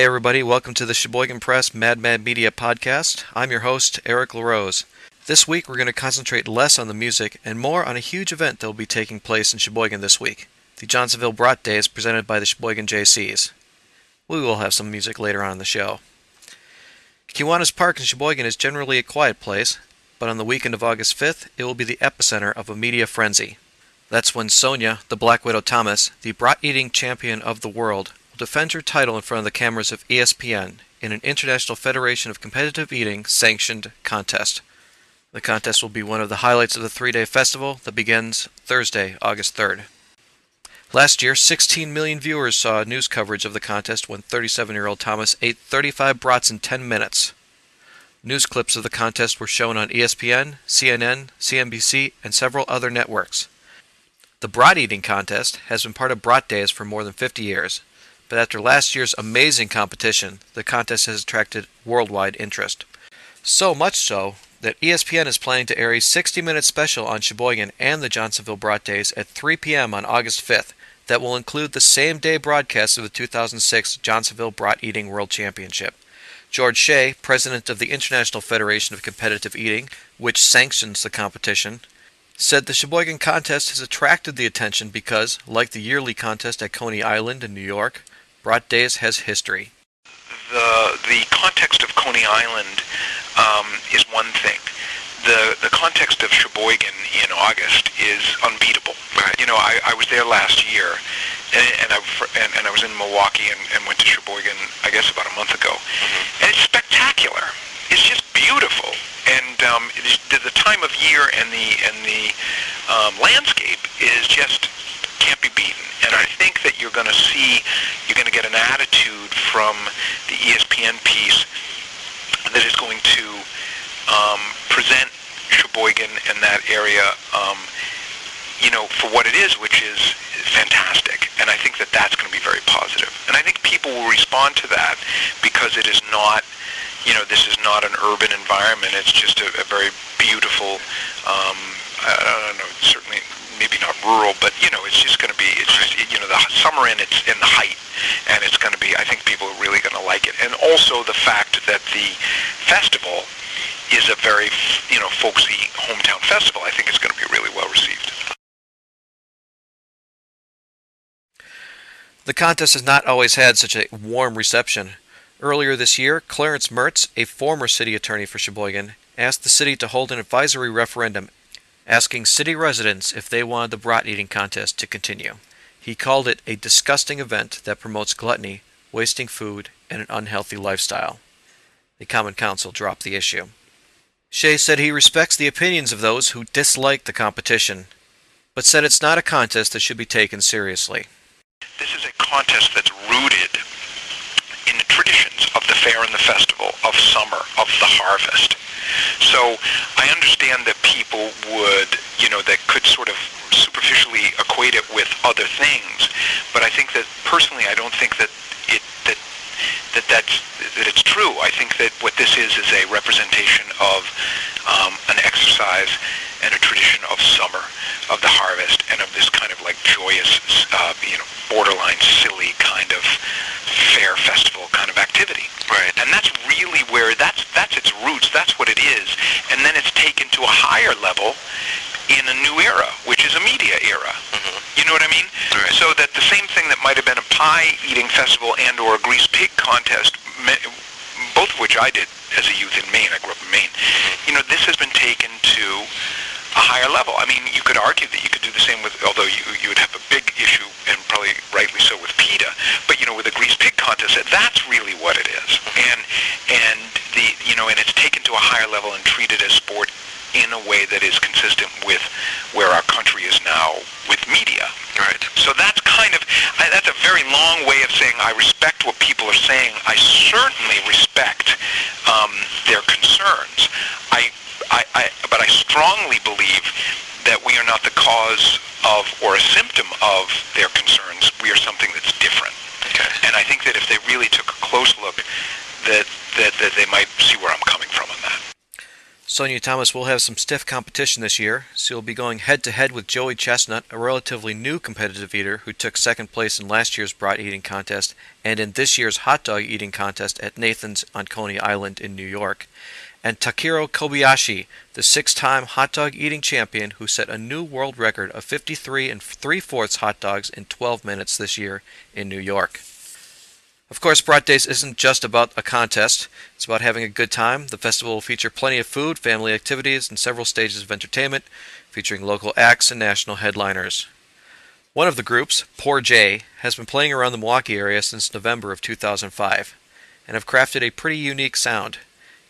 everybody. Welcome to the Sheboygan Press Mad Mad Media podcast. I'm your host, Eric LaRose. This week, we're going to concentrate less on the music and more on a huge event that will be taking place in Sheboygan this week the Johnsonville Brat Days presented by the Sheboygan Jaycees. We will have some music later on in the show. Kiwanis Park in Sheboygan is generally a quiet place, but on the weekend of August 5th, it will be the epicenter of a media frenzy. That's when Sonya, the Black Widow Thomas, the brat eating champion of the world, will defend her title in front of the cameras of ESPN in an International Federation of Competitive Eating sanctioned contest. The contest will be one of the highlights of the three day festival that begins Thursday, August 3rd. Last year, 16 million viewers saw news coverage of the contest when 37 year old Thomas ate 35 brats in 10 minutes. News clips of the contest were shown on ESPN, CNN, CNBC, and several other networks. The brat eating contest has been part of Brat Days for more than 50 years, but after last year's amazing competition, the contest has attracted worldwide interest. So much so that ESPN is planning to air a 60 minute special on Sheboygan and the Johnsonville Brat Days at 3 p.m. on August 5th that will include the same day broadcast of the 2006 Johnsonville Brat Eating World Championship. George Shea, president of the International Federation of Competitive Eating, which sanctions the competition, said the Sheboygan contest has attracted the attention because, like the yearly contest at Coney Island in New York, Brat Days has history. The, the context of Coney Island um, is one thing the the context of Sheboygan in August is unbeatable. Right. You know, I, I was there last year, and, and I and, and I was in Milwaukee and, and went to Sheboygan, I guess about a month ago, mm-hmm. and it's spectacular. It's just beautiful, and um, the, the time of year and the and the um, landscape is just can't be beaten. And I think that you're going to see, you're going to get an attitude from the ESPN piece that is going to um, present Sheboygan and that area, um, you know, for what it is, which is fantastic. And I think that that's going to be very positive. And I think people will respond to that because it is not, you know, this is not an urban environment. It's just a, a very beautiful, um, I don't know, certainly maybe not rural, but you know, it's just going to be, it's just, you know, the summer in it's in the height, and it's going to be. I think people are really going to like it, and also the fact that the festival is a very, you know, folksy hometown festival. I think it's going to be really well received. The contest has not always had such a warm reception. Earlier this year, Clarence Mertz, a former city attorney for Sheboygan, asked the city to hold an advisory referendum asking city residents if they wanted the brat eating contest to continue. He called it a disgusting event that promotes gluttony, wasting food, and an unhealthy lifestyle. The Common Council dropped the issue. Shea said he respects the opinions of those who dislike the competition, but said it's not a contest that should be taken seriously. This is a contest that's rooted in the traditions of the fair and the festival, of summer, of the harvest. So I understand that people would, you know, that could sort of superficially equate it with other things, but I think that personally I don't think that it that that that's that it's true. I think that what this is is a representation of um, an exercise and a tradition of summer, of the harvest, and of this kind of like joyous, uh, you know, borderline silly kind of fair festival kind of activity. Right. And that's really where that's that's its roots. That's what it is. And then it's taken to a higher level in a new era, which is a media era. Mm-hmm. You know what I mean? Right. So that the same thing that might have been a pie eating festival and or a grease pig contest, both of which I did as a youth in Maine. I grew up in Maine. Mm-hmm. You know, this has been taken to a higher level. I mean, you could argue that you could do the same with, although you you would have a big issue and probably rightly so with PETA. But you know, with a grease pig contest, that's really what it is. Mm-hmm. And and the you know, and it's taken to a higher level and treated as in a way that is consistent with where our country is now with media. Right. So that's kind of I, that's a very long way of saying I respect what people are saying. I certainly respect um, their concerns. I, I, I, but I strongly believe that we are not the cause of or a symptom of their concerns. We are something that's different. Okay. And I think that if they really took a close look, that, that, that they might see where I'm coming from on that. Sonya Thomas will have some stiff competition this year. She will be going head to head with Joey Chestnut, a relatively new competitive eater who took second place in last year's brat eating contest and in this year's hot dog eating contest at Nathan's on Coney Island in New York. And Takeru Kobayashi, the six time hot dog eating champion who set a new world record of 53 and 3 fourths hot dogs in 12 minutes this year in New York. Of course, Brat Days isn't just about a contest. It's about having a good time. The festival will feature plenty of food, family activities, and several stages of entertainment, featuring local acts and national headliners. One of the groups, Poor Jay, has been playing around the Milwaukee area since November of 2005, and have crafted a pretty unique sound.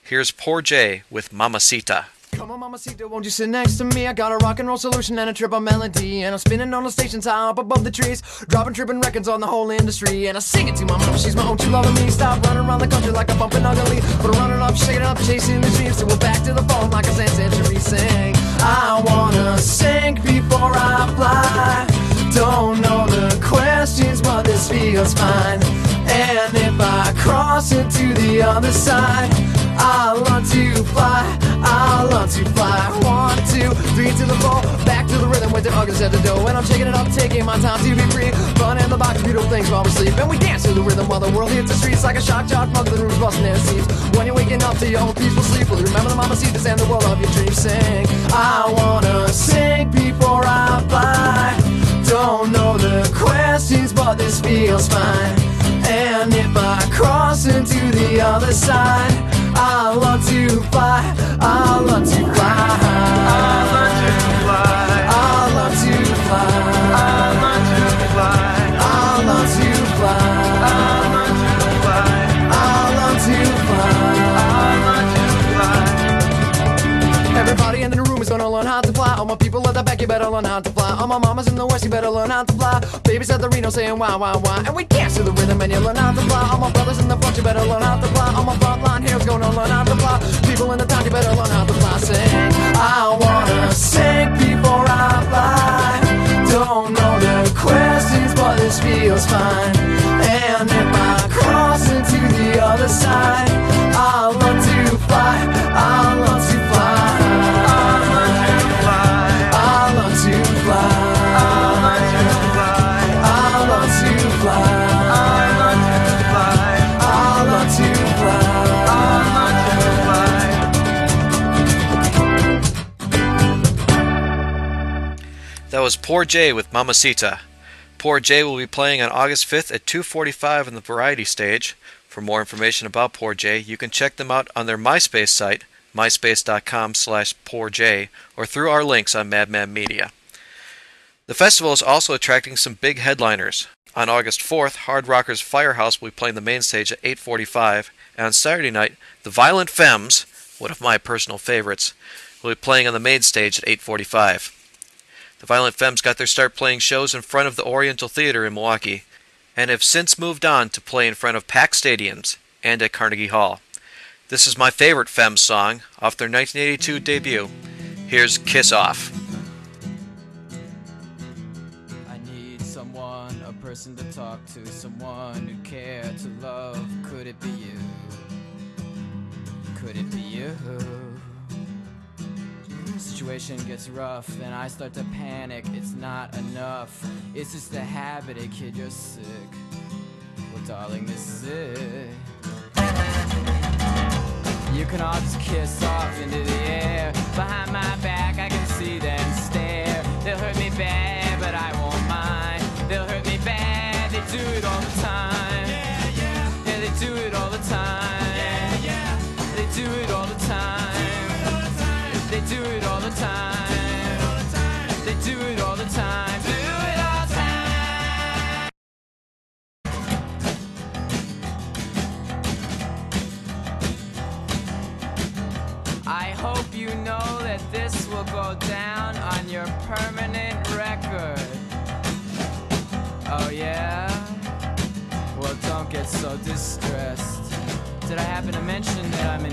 Here's Poor Jay with Mamacita. Come on, mama, mamacita, won't you sit next to me? I got a rock and roll solution and a triple melody. And I'm spinning on the stations high up above the trees. Dropping tripping records on the whole industry. And I sing it to my mama, she's my own, she loving me. Stop running around the country like a bumping ugly. But running up, shaking up, chasing the dreams. So we're back to the phone like a century sing. I wanna sink before I fly. Don't know the questions, but this feels fine. And if I cross into the other side, I want to fly. I love to fly. One, two, three to the floor. Back to the rhythm with the uggers at the door. And I'm shaking it up, taking my time to be free. Fun in the box, beautiful things while we sleep. And we dance to the rhythm while the world hits the streets like a shock jock. The rooms busting their seats. When you're waking up to your own peaceful sleep, will you remember the mama seeds and the world of your dreams? Sing. I wanna sing before I fly. Don't know the questions, but this feels fine. And if I cross into the other side, I want to fly, I want to fly. Learn how to fly. All my mamas in the west, you better learn how to fly. Babies at the Reno saying why, why, why. And we dance to the rhythm and you learn how to fly. All my brothers in the front, you better learn how to fly. All my frontline heroes gonna learn how to fly. People in the town, you better learn how to fly. Sing, I wanna sing before I That was Poor Jay with Mamacita. Poor Jay will be playing on August 5th at 2:45 on the Variety Stage. For more information about Poor Jay, you can check them out on their MySpace site, myspace.com slash poorj, or through our links on Mad Mad Media. The festival is also attracting some big headliners. On August 4th, Hard Rockers Firehouse will be playing the main stage at 8:45, and on Saturday night, the Violent Femmes, one of my personal favorites, will be playing on the main stage at 8:45. The Violent Femmes got their start playing shows in front of the Oriental Theater in Milwaukee, and have since moved on to play in front of packed stadiums and at Carnegie Hall. This is my favorite Femmes song off their 1982 debut. Here's Kiss Off. I need someone, a person to talk to, someone who to love. Could it be you? Could it be you? Situation gets rough then I start to panic. It's not enough. It's just a habit, a kid, you're sick. Well, darling, this is it. You can all just kiss off into hope you know that this will go down on your permanent record. Oh, yeah? Well, don't get so distressed. Did I happen to mention that I'm in?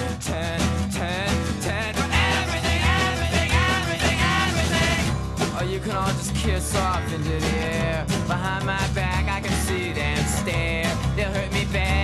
Or you can all just kiss off into the air. Behind my back, I can see them stare. They'll hurt me bad,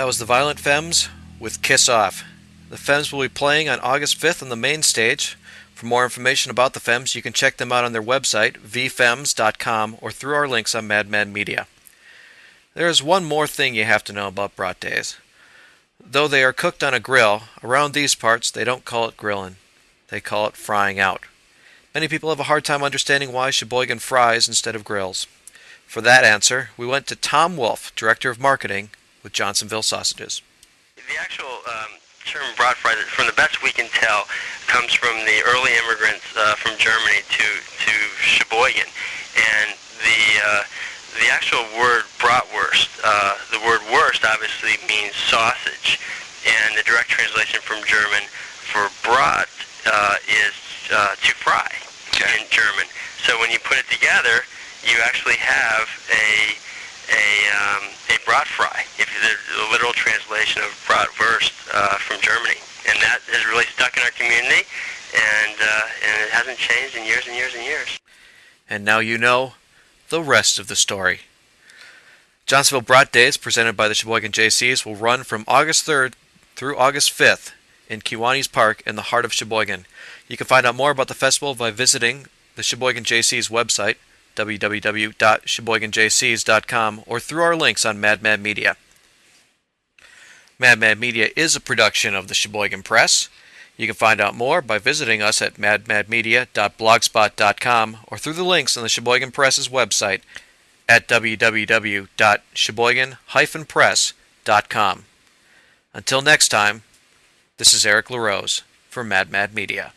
That was the Violent Femmes with Kiss Off. The Femmes will be playing on August 5th on the main stage. For more information about the Femmes, you can check them out on their website, vfemmes.com, or through our links on Mad Mad Media. There is one more thing you have to know about brat days. Though they are cooked on a grill, around these parts they don't call it grilling. They call it frying out. Many people have a hard time understanding why Sheboygan fries instead of grills. For that answer, we went to Tom Wolf, Director of Marketing with Johnsonville Sausages. The actual um, term brat fry, from the best we can tell, comes from the early immigrants uh, from Germany to to Sheboygan, and the uh, the actual word bratwurst, uh, the word wurst obviously means sausage, and the direct translation from German for brat uh, is uh, to fry in German. So when you put it together, you actually have a a um, a brat fry, if the, the literal translation of bratwurst uh, from Germany, and that has really stuck in our community, and uh, and it hasn't changed in years and years and years. And now you know the rest of the story. Johnsonville Brat Days, presented by the Sheboygan Jaycees, will run from August 3rd through August 5th in Kiwanis Park in the heart of Sheboygan. You can find out more about the festival by visiting the Sheboygan Jaycees website, www.sheboyganjcs.com, or through our links on Mad Media. Mad Media is a production of the Sheboygan Press. You can find out more by visiting us at madmadmedia.blogspot.com or through the links on the Sheboygan Press's website at www.sheboygan-press.com. Until next time, this is Eric LaRose for Mad Mad Media.